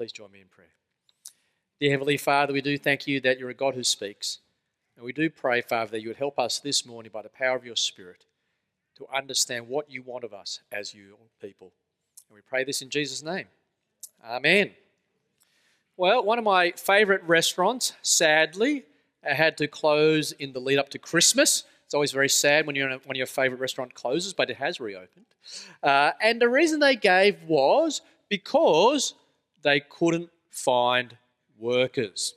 Please join me in prayer. Dear Heavenly Father, we do thank you that you're a God who speaks. And we do pray, Father, that you would help us this morning by the power of your Spirit to understand what you want of us as your people. And we pray this in Jesus' name. Amen. Well, one of my favourite restaurants, sadly, had to close in the lead up to Christmas. It's always very sad when, one of your favourite restaurant closes, but it has reopened. Uh, and the reason they gave was because they couldn't find workers.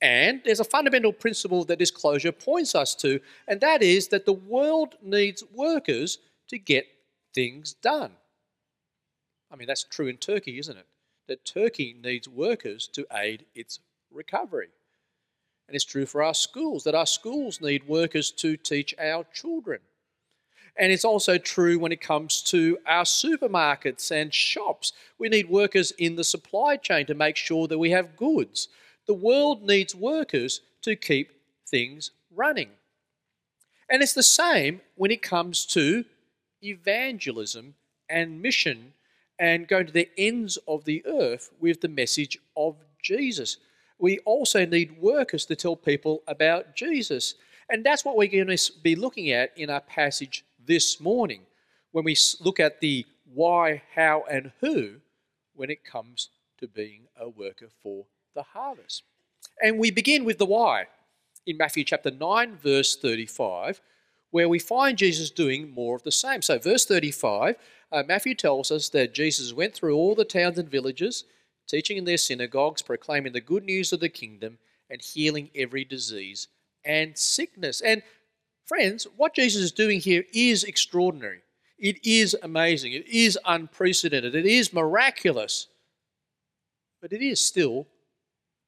And there's a fundamental principle that this closure points us to, and that is that the world needs workers to get things done. I mean, that's true in Turkey, isn't it? That Turkey needs workers to aid its recovery. And it's true for our schools, that our schools need workers to teach our children. And it's also true when it comes to our supermarkets and shops. We need workers in the supply chain to make sure that we have goods. The world needs workers to keep things running. And it's the same when it comes to evangelism and mission and going to the ends of the earth with the message of Jesus. We also need workers to tell people about Jesus. And that's what we're going to be looking at in our passage this morning when we look at the why, how, and who when it comes to being a worker for the harvest. And we begin with the why in Matthew chapter 9, verse 35, where we find Jesus doing more of the same. So, verse 35, uh, Matthew tells us that Jesus went through all the towns and villages, teaching in their synagogues, proclaiming the good news of the kingdom, and healing every disease and sickness. And Friends, what Jesus is doing here is extraordinary. It is amazing. It is unprecedented. It is miraculous. But it is still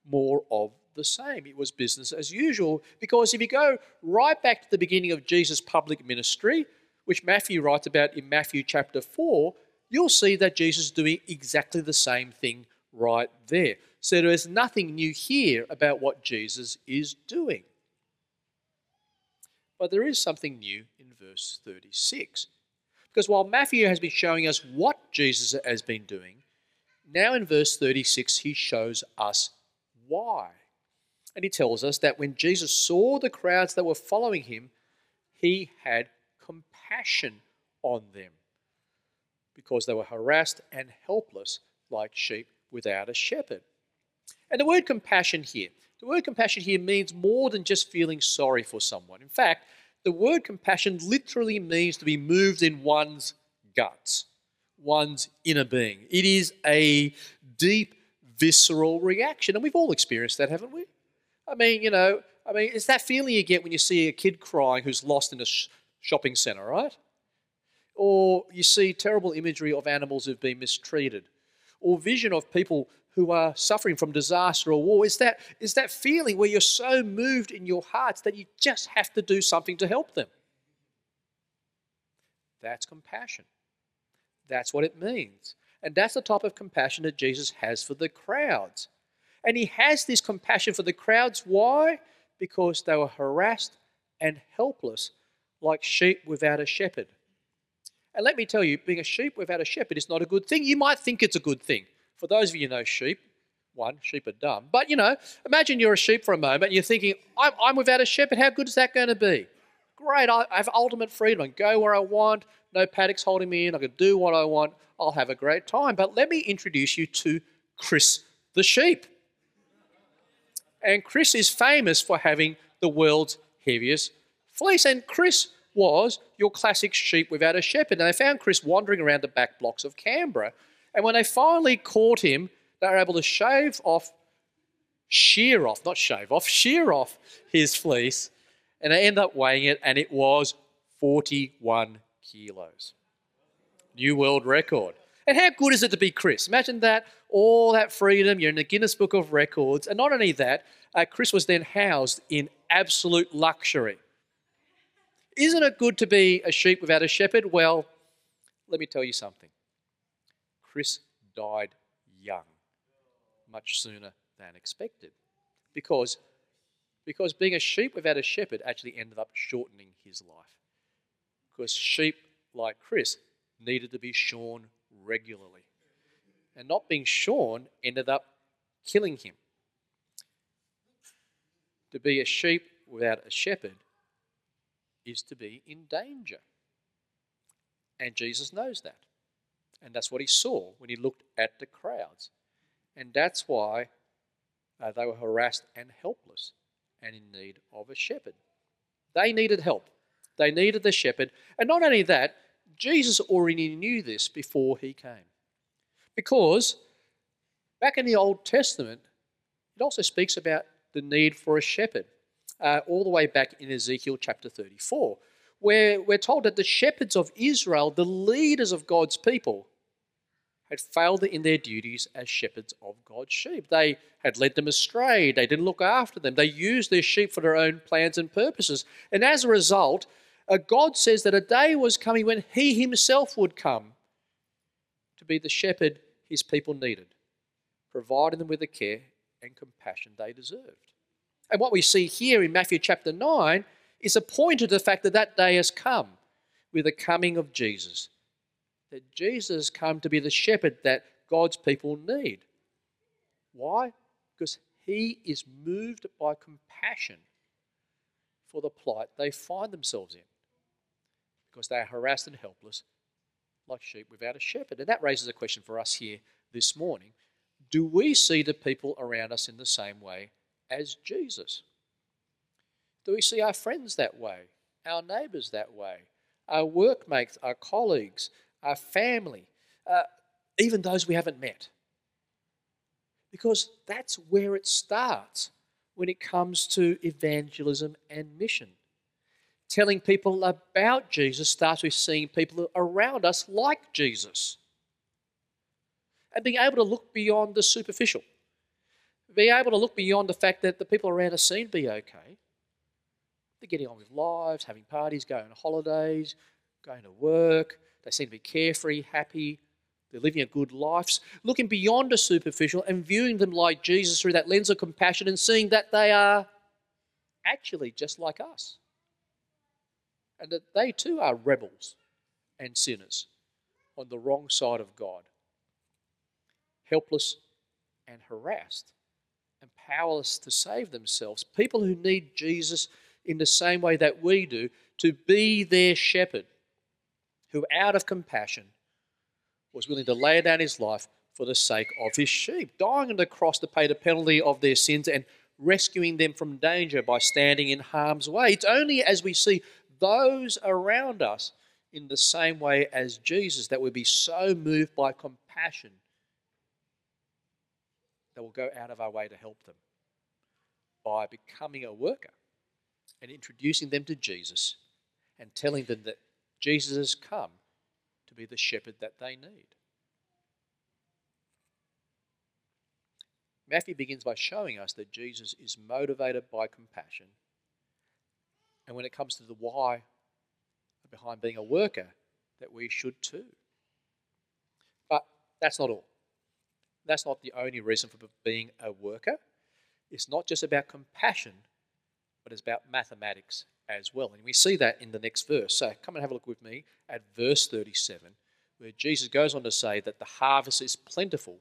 more of the same. It was business as usual because if you go right back to the beginning of Jesus' public ministry, which Matthew writes about in Matthew chapter 4, you'll see that Jesus is doing exactly the same thing right there. So there is nothing new here about what Jesus is doing. But there is something new in verse 36. Because while Matthew has been showing us what Jesus has been doing, now in verse 36 he shows us why. And he tells us that when Jesus saw the crowds that were following him, he had compassion on them because they were harassed and helpless like sheep without a shepherd. And the word compassion here, the word compassion here means more than just feeling sorry for someone. In fact, the word compassion literally means to be moved in one's guts, one's inner being. It is a deep, visceral reaction. And we've all experienced that, haven't we? I mean, you know, I mean, it's that feeling you get when you see a kid crying who's lost in a sh- shopping centre, right? Or you see terrible imagery of animals who've been mistreated, or vision of people who are suffering from disaster or war is that, is that feeling where you're so moved in your hearts that you just have to do something to help them. That's compassion. That's what it means. And that's the type of compassion that Jesus has for the crowds. And he has this compassion for the crowds. Why? Because they were harassed and helpless like sheep without a shepherd. And let me tell you, being a sheep without a shepherd is not a good thing. You might think it's a good thing. For those of you who know sheep, one, sheep are dumb. But you know, imagine you're a sheep for a moment and you're thinking, I'm, I'm without a shepherd. How good is that going to be? Great, I have ultimate freedom. I can go where I want. No paddocks holding me in. I can do what I want. I'll have a great time. But let me introduce you to Chris the sheep. And Chris is famous for having the world's heaviest fleece. And Chris was your classic sheep without a shepherd. And they found Chris wandering around the back blocks of Canberra and when they finally caught him, they were able to shave off, shear off, not shave off, shear off his fleece. And they ended up weighing it, and it was 41 kilos. New world record. And how good is it to be Chris? Imagine that, all that freedom, you're in the Guinness Book of Records. And not only that, uh, Chris was then housed in absolute luxury. Isn't it good to be a sheep without a shepherd? Well, let me tell you something. Chris died young, much sooner than expected. Because, because being a sheep without a shepherd actually ended up shortening his life. Because sheep like Chris needed to be shorn regularly. and not being shorn ended up killing him. To be a sheep without a shepherd is to be in danger. And Jesus knows that. And that's what he saw when he looked at the crowds. And that's why uh, they were harassed and helpless and in need of a shepherd. They needed help. They needed the shepherd. And not only that, Jesus already knew this before he came. Because back in the Old Testament, it also speaks about the need for a shepherd, uh, all the way back in Ezekiel chapter 34, where we're told that the shepherds of Israel, the leaders of God's people, had failed in their duties as shepherds of God's sheep. They had led them astray. They didn't look after them. They used their sheep for their own plans and purposes. And as a result, God says that a day was coming when He Himself would come to be the shepherd His people needed, providing them with the care and compassion they deserved. And what we see here in Matthew chapter 9 is a point to the fact that that day has come with the coming of Jesus that Jesus come to be the shepherd that God's people need. Why? Because he is moved by compassion for the plight they find themselves in. Because they are harassed and helpless like sheep without a shepherd. And that raises a question for us here this morning. Do we see the people around us in the same way as Jesus? Do we see our friends that way, our neighbours that way, our workmates, our colleagues, our family, uh, even those we haven't met. Because that's where it starts when it comes to evangelism and mission. Telling people about Jesus starts with seeing people around us like Jesus. And being able to look beyond the superficial. Being able to look beyond the fact that the people around us seem to be okay. They're getting on with lives, having parties, going on holidays, going to work, they seem to be carefree, happy, they're living a good life, looking beyond the superficial and viewing them like Jesus through that lens of compassion and seeing that they are actually just like us. And that they too are rebels and sinners on the wrong side of God, helpless and harassed and powerless to save themselves. People who need Jesus in the same way that we do to be their shepherd who, out of compassion, was willing to lay down his life for the sake of his sheep, dying on the cross to pay the penalty of their sins and rescuing them from danger by standing in harm's way. It's only as we see those around us in the same way as Jesus that we'll be so moved by compassion that we'll go out of our way to help them by becoming a worker and introducing them to Jesus and telling them that Jesus has come to be the shepherd that they need. Matthew begins by showing us that Jesus is motivated by compassion. And when it comes to the why behind being a worker, that we should too. But that's not all. That's not the only reason for being a worker. It's not just about compassion, but it's about mathematics as well. And we see that in the next verse. So come and have a look with me at verse 37, where Jesus goes on to say that the harvest is plentiful,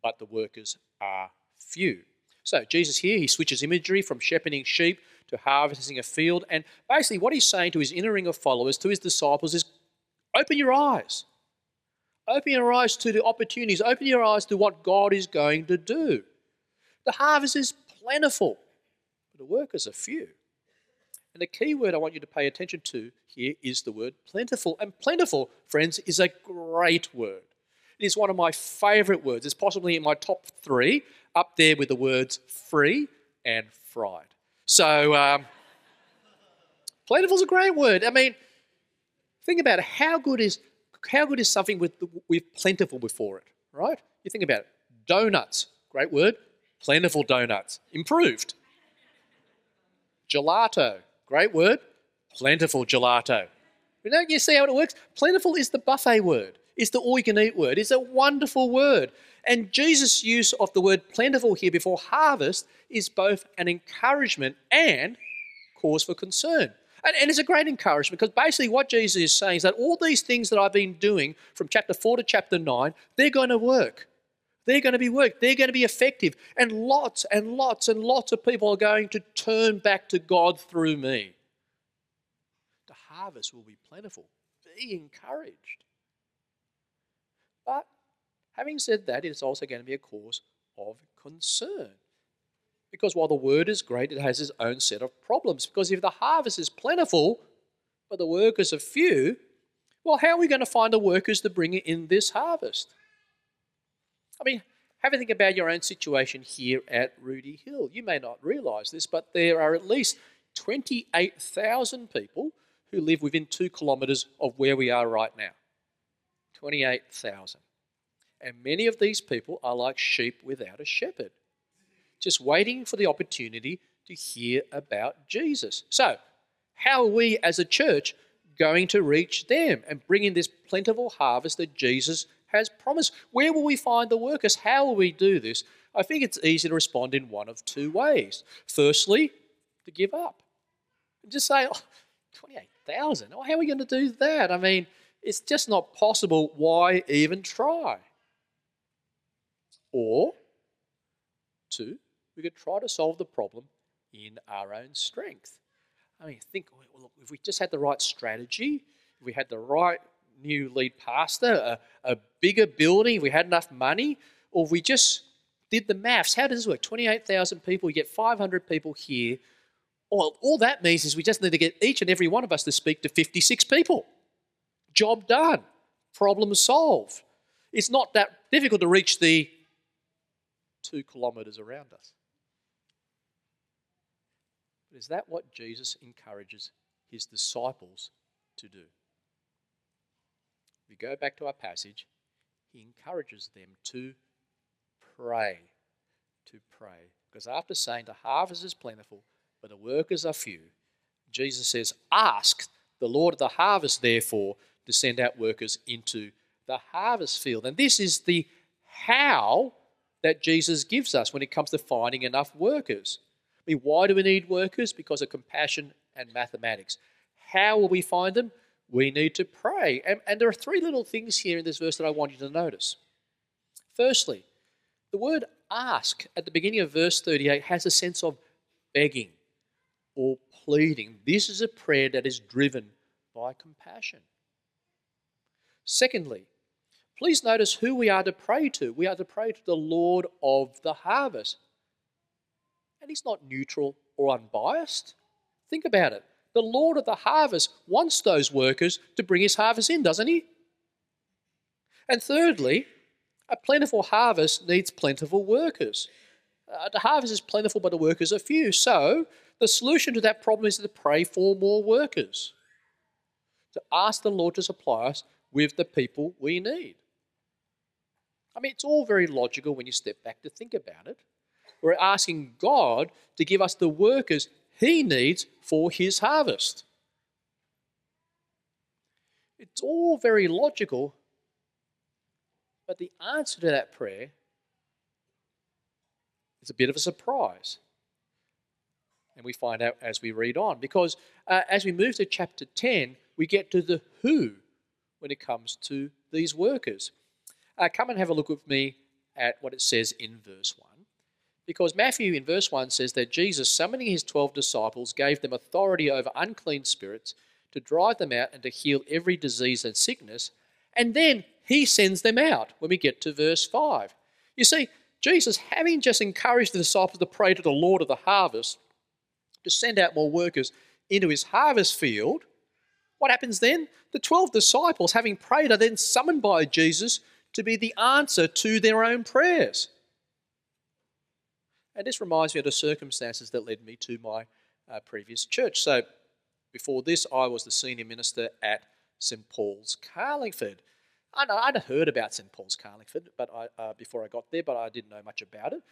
but the workers are few. So Jesus here, he switches imagery from shepherding sheep to harvesting a field. And basically, what he's saying to his inner ring of followers, to his disciples, is open your eyes. Open your eyes to the opportunities. Open your eyes to what God is going to do. The harvest is plentiful, the workers are few. And the key word I want you to pay attention to here is the word plentiful. And plentiful, friends, is a great word. It is one of my favorite words. It's possibly in my top three, up there with the words free and fried. So, um, plentiful is a great word. I mean, think about it. How good is how good is something with with plentiful before it, right? You think about it. Donuts, great word. Plentiful donuts, improved. Gelato, Great word. Plentiful gelato. You know, you see how it works? Plentiful is the buffet word, it's the all you can eat word. It's a wonderful word. And Jesus' use of the word plentiful here before harvest is both an encouragement and cause for concern. And, and it's a great encouragement because basically what Jesus is saying is that all these things that I've been doing from chapter 4 to chapter 9, they're going to work. They're going to be worked. They're going to be effective. And lots and lots and lots of people are going to turn back to God through me. The harvest will be plentiful. Be encouraged. But having said that, it's also going to be a cause of concern. Because while the word is great, it has its own set of problems. Because if the harvest is plentiful, but the workers are few, well, how are we going to find the workers to bring in this harvest? I mean, have a think about your own situation here at Rooty Hill. You may not realise this, but there are at least 28,000 people who live within two kilometres of where we are right now. 28,000. And many of these people are like sheep without a shepherd just waiting for the opportunity to hear about Jesus. So, how are we as a church going to reach them and bring in this plentiful harvest that Jesus has promised? Where will we find the workers? How will we do this? I think it's easy to respond in one of two ways. Firstly, to give up. And just say, oh, 28,000. Oh, how are we going to do that? I mean, it's just not possible. Why even try? Or, two, we could try to solve the problem in our own strength. I mean, think well, look, if we just had the right strategy, if we had the right new lead pastor, a, a bigger building, if we had enough money, or we just did the maths, how does this work? 28,000 people, you get 500 people here. Well, all that means is we just need to get each and every one of us to speak to 56 people. Job done. Problem solved. It's not that difficult to reach the two kilometres around us. But is that what Jesus encourages his disciples to do? We go back to our passage, he encourages them to pray. To pray. Because after saying the harvest is plentiful, but the workers are few, Jesus says, Ask the Lord of the harvest, therefore, to send out workers into the harvest field. And this is the how that Jesus gives us when it comes to finding enough workers. I mean, why do we need workers? Because of compassion and mathematics. How will we find them? We need to pray. And, and there are three little things here in this verse that I want you to notice. Firstly, the word ask at the beginning of verse 38 has a sense of begging or pleading. This is a prayer that is driven by compassion. Secondly, please notice who we are to pray to. We are to pray to the Lord of the harvest. And he's not neutral or unbiased. Think about it. The Lord of the harvest wants those workers to bring his harvest in, doesn't he? And thirdly, a plentiful harvest needs plentiful workers. Uh, the harvest is plentiful, but the workers are few. So, the solution to that problem is to pray for more workers, to ask the Lord to supply us with the people we need. I mean, it's all very logical when you step back to think about it. We're asking God to give us the workers He needs for His harvest. It's all very logical, but the answer to that prayer is a bit of a surprise. And we find out as we read on, because uh, as we move to chapter 10, we get to the who when it comes to these workers. Uh, come and have a look with me at what it says in verse 1. Because Matthew in verse 1 says that Jesus, summoning his 12 disciples, gave them authority over unclean spirits to drive them out and to heal every disease and sickness. And then he sends them out when we get to verse 5. You see, Jesus, having just encouraged the disciples to pray to the Lord of the harvest to send out more workers into his harvest field, what happens then? The 12 disciples, having prayed, are then summoned by Jesus to be the answer to their own prayers. And this reminds me of the circumstances that led me to my uh, previous church. So before this, I was the senior minister at St. Paul's, Carlingford. I know, I'd heard about St. Paul's, Carlingford, but I, uh, before I got there, but I didn't know much about it.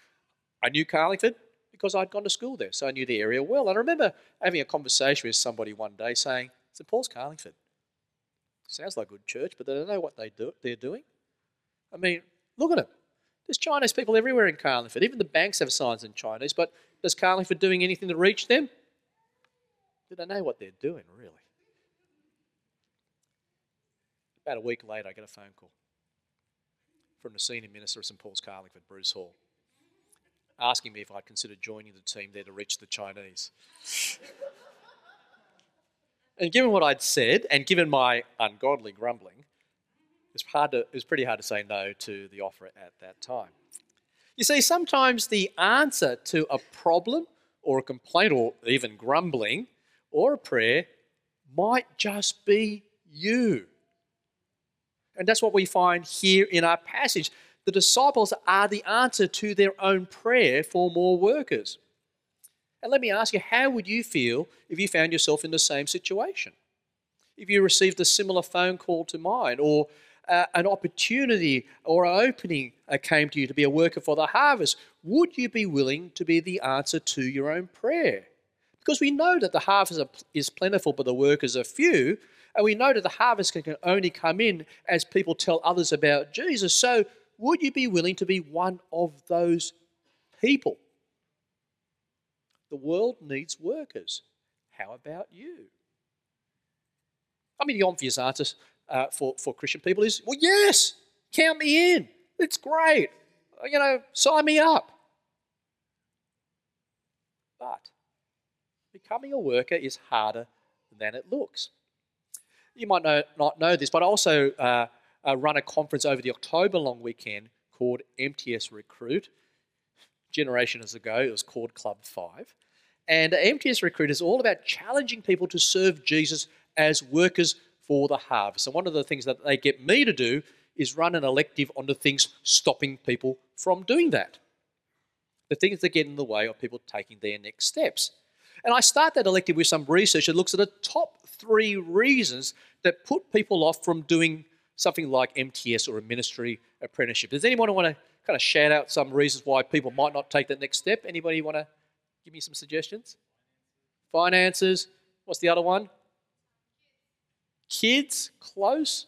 I knew Carlingford because I'd gone to school there, so I knew the area well. And I remember having a conversation with somebody one day saying, St. Paul's, Carlingford. Sounds like a good church, but they don't know what they do, they're doing. I mean, look at it. There's Chinese people everywhere in Carlingford. Even the banks have signs in Chinese, but is Carlingford doing anything to reach them? Do they know what they're doing, really? About a week later, I get a phone call from the senior minister of St Paul's Carlingford, Bruce Hall, asking me if I'd consider joining the team there to reach the Chinese. and given what I'd said, and given my ungodly grumbling, was, hard to, it was pretty hard to say no to the offer at that time. You see, sometimes the answer to a problem or a complaint or even grumbling or a prayer might just be you. And that's what we find here in our passage. The disciples are the answer to their own prayer for more workers. And let me ask you, how would you feel if you found yourself in the same situation? If you received a similar phone call to mine, or uh, an opportunity or an opening uh, came to you to be a worker for the harvest, would you be willing to be the answer to your own prayer? Because we know that the harvest is plentiful, but the workers are few. And we know that the harvest can only come in as people tell others about Jesus. So, would you be willing to be one of those people? The world needs workers. How about you? I mean, the obvious answer uh, for, for Christian people is, well, yes, count me in. It's great. You know, sign me up. But becoming a worker is harder than it looks. You might know, not know this, but I also uh, uh, run a conference over the October long weekend called MTS Recruit. Generations ago, it was called Club 5. And MTS Recruit is all about challenging people to serve Jesus as workers for the harvest. And one of the things that they get me to do is run an elective on the things stopping people from doing that. The things that get in the way of people taking their next steps. And I start that elective with some research that looks at the top three reasons that put people off from doing something like MTS or a ministry apprenticeship. Does anyone want to kind of shout out some reasons why people might not take that next step? Anybody want to give me some suggestions? Finances. What's the other one? Kids, close.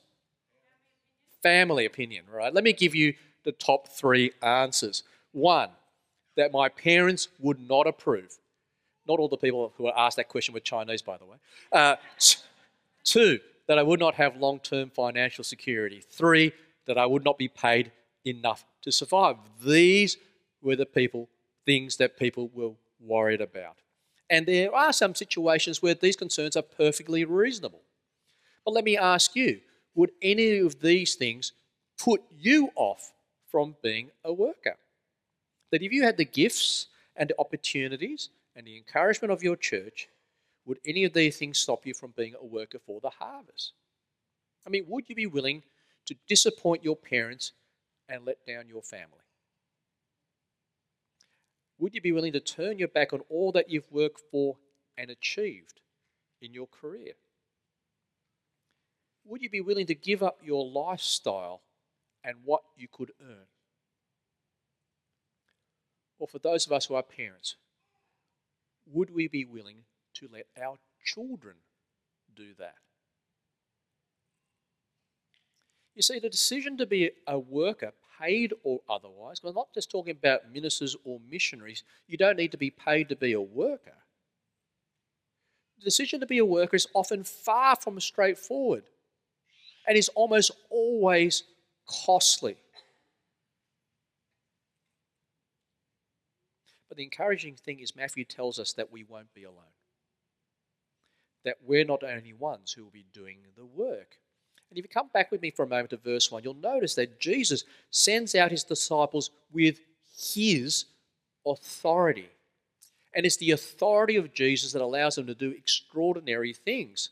Family opinion, right? Let me give you the top three answers. One, that my parents would not approve. Not all the people who are asked that question were Chinese, by the way. Uh, two, that I would not have long term financial security. Three, that I would not be paid enough to survive. These were the people, things that people were worried about. And there are some situations where these concerns are perfectly reasonable. But let me ask you would any of these things put you off from being a worker? That if you had the gifts and the opportunities and the encouragement of your church, would any of these things stop you from being a worker for the harvest? I mean, would you be willing to disappoint your parents and let down your family? Would you be willing to turn your back on all that you've worked for and achieved in your career? Would you be willing to give up your lifestyle and what you could earn? Or for those of us who are parents, would we be willing to let our children do that? You see, the decision to be a worker, paid or otherwise, we're not just talking about ministers or missionaries, you don't need to be paid to be a worker. The decision to be a worker is often far from straightforward and is almost always costly. But the encouraging thing is, Matthew tells us that we won't be alone. That we're not only ones who will be doing the work. And if you come back with me for a moment to verse 1, you'll notice that Jesus sends out his disciples with his authority. And it's the authority of Jesus that allows them to do extraordinary things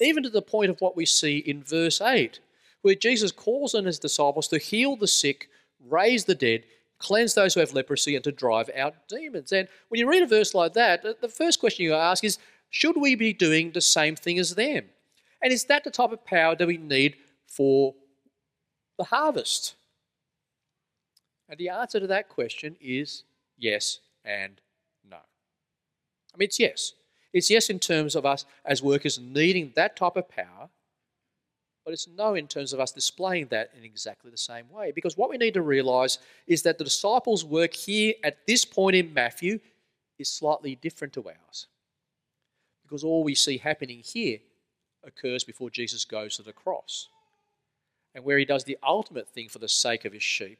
even to the point of what we see in verse 8, where Jesus calls on his disciples to heal the sick, raise the dead, cleanse those who have leprosy, and to drive out demons. And when you read a verse like that, the first question you ask is should we be doing the same thing as them? And is that the type of power that we need for the harvest? And the answer to that question is yes and no. I mean, it's yes. It's yes in terms of us as workers needing that type of power, but it's no in terms of us displaying that in exactly the same way. Because what we need to realize is that the disciples' work here at this point in Matthew is slightly different to ours. because all we see happening here occurs before Jesus goes to the cross. And where he does the ultimate thing for the sake of his sheep,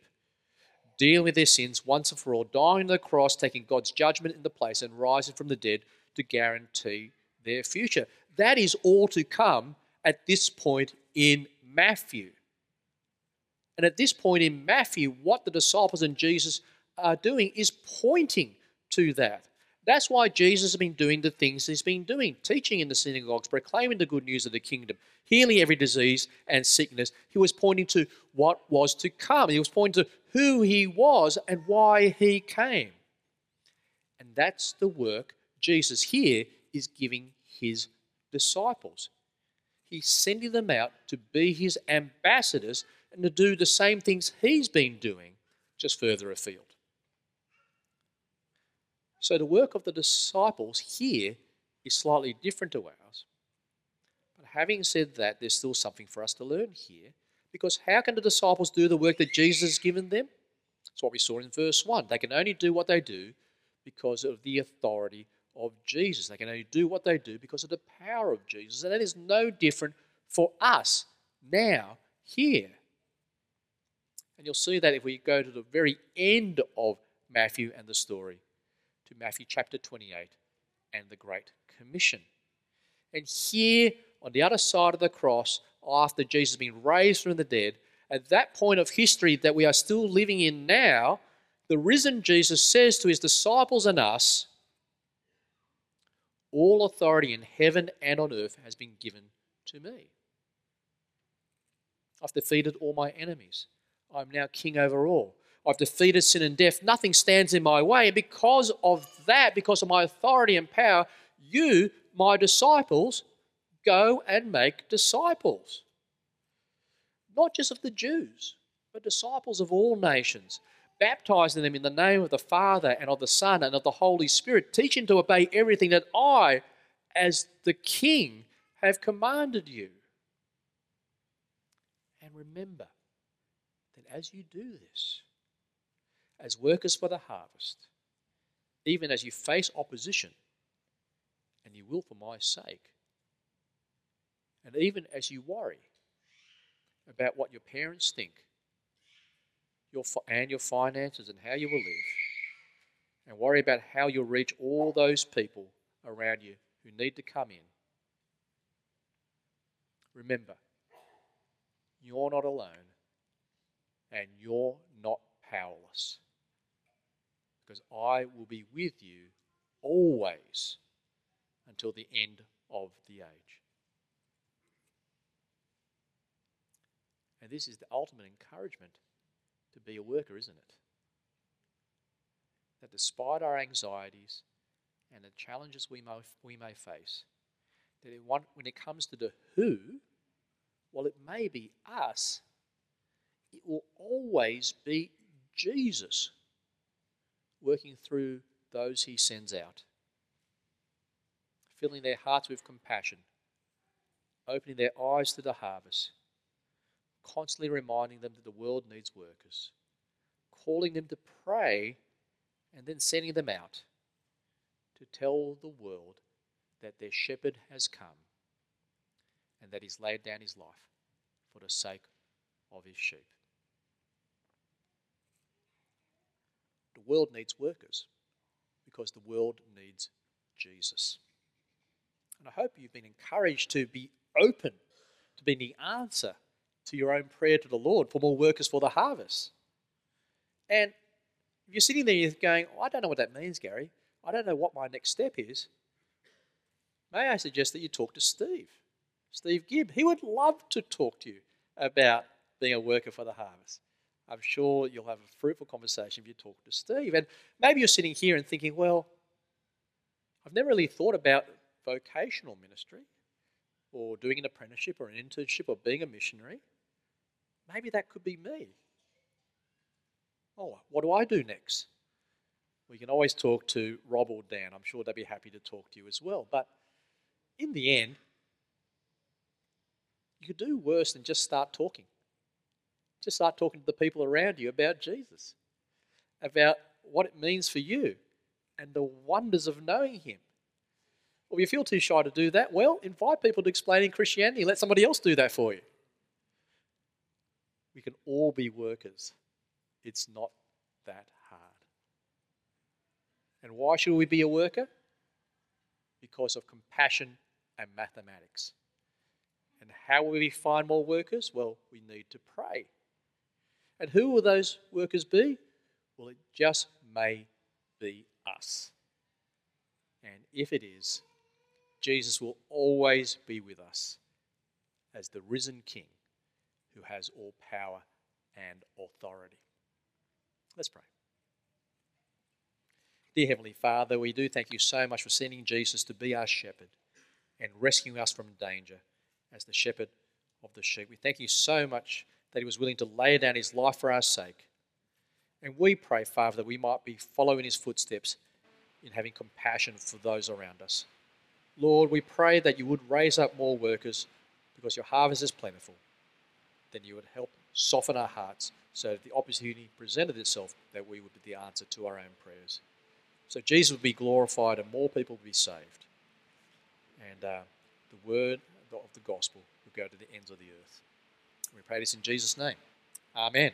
dealing with their sins once and for all, dying on the cross, taking God's judgment in the place, and rising from the dead to guarantee their future. That is all to come at this point in Matthew. And at this point in Matthew, what the disciples and Jesus are doing is pointing to that. That's why Jesus has been doing the things he's been doing, teaching in the synagogues, proclaiming the good news of the kingdom, healing every disease and sickness. He was pointing to what was to come. He was pointing to who he was and why he came. And that's the work Jesus here is giving his disciples. He's sending them out to be his ambassadors and to do the same things he's been doing, just further afield. So the work of the disciples here is slightly different to ours. But having said that, there's still something for us to learn here. Because how can the disciples do the work that Jesus has given them? It's what we saw in verse 1. They can only do what they do because of the authority of Jesus. They can only do what they do because of the power of Jesus. And that is no different for us now, here. And you'll see that if we go to the very end of Matthew and the story to Matthew chapter 28 and the Great Commission. And here, on the other side of the cross, after Jesus been raised from the dead, at that point of history that we are still living in now, the risen Jesus says to his disciples and us, All authority in heaven and on earth has been given to me. I've defeated all my enemies. I'm now king over all. I've defeated sin and death. Nothing stands in my way. And because of that, because of my authority and power, you, my disciples, go and make disciples. Not just of the Jews, but disciples of all nations, baptizing them in the name of the Father and of the Son and of the Holy Spirit, teaching to obey everything that I, as the King, have commanded you. And remember that as you do this, as workers for the harvest, even as you face opposition, and you will for my sake, and even as you worry about what your parents think your, and your finances and how you will live, and worry about how you'll reach all those people around you who need to come in, remember, you're not alone and you're not powerless because I will be with you always until the end of the age. And this is the ultimate encouragement to be a worker, isn't it? That despite our anxieties and the challenges we may, we may face, that when it comes to the who, well, it may be us, it will always be Jesus working through those he sends out, filling their hearts with compassion, opening their eyes to the harvest, constantly reminding them that the world needs workers, calling them to pray, and then sending them out to tell the world that their shepherd has come and that he's laid down his life for the sake of his sheep. The world needs workers because the world needs Jesus. And I hope you've been encouraged to be open to being the answer to your own prayer to the Lord for more workers for the harvest. And if you're sitting there you're going, oh, I don't know what that means, Gary. I don't know what my next step is. May I suggest that you talk to Steve, Steve Gibb. He would love to talk to you about being a worker for the harvest. I'm sure you'll have a fruitful conversation if you talk to Steve. And maybe you're sitting here and thinking, well, I've never really thought about vocational ministry or doing an apprenticeship or an internship or being a missionary. Maybe that could be me. Oh, what do I do next? We can always talk to Rob or Dan. I'm sure they'd be happy to talk to you as well. But in the end, you could do worse than just start talking. Just start talking to the people around you about Jesus, about what it means for you and the wonders of knowing Him. Or if you feel too shy to do that, well, invite people to explaining Christianity. Let somebody else do that for you. We can all be workers. It's not that hard. And why should we be a worker? Because of compassion and mathematics. And how will we find more workers? Well, we need to pray. And who will those workers be? Well, it just may be us. And if it is, Jesus will always be with us as the risen King who has all power and authority. Let's pray. Dear Heavenly Father, we do thank you so much for sending Jesus to be our shepherd and rescuing us from danger as the shepherd of the sheep. We thank you so much that he was willing to lay down his life for our sake. And we pray, Father, that we might be following his footsteps in having compassion for those around us. Lord, we pray that you would raise up more workers because your harvest is plentiful. Then you would help soften our hearts so that the opportunity presented itself that we would be the answer to our own prayers. So Jesus would be glorified and more people would be saved. And uh, the word of the gospel would go to the ends of the earth. We pray this in Jesus' name. Amen.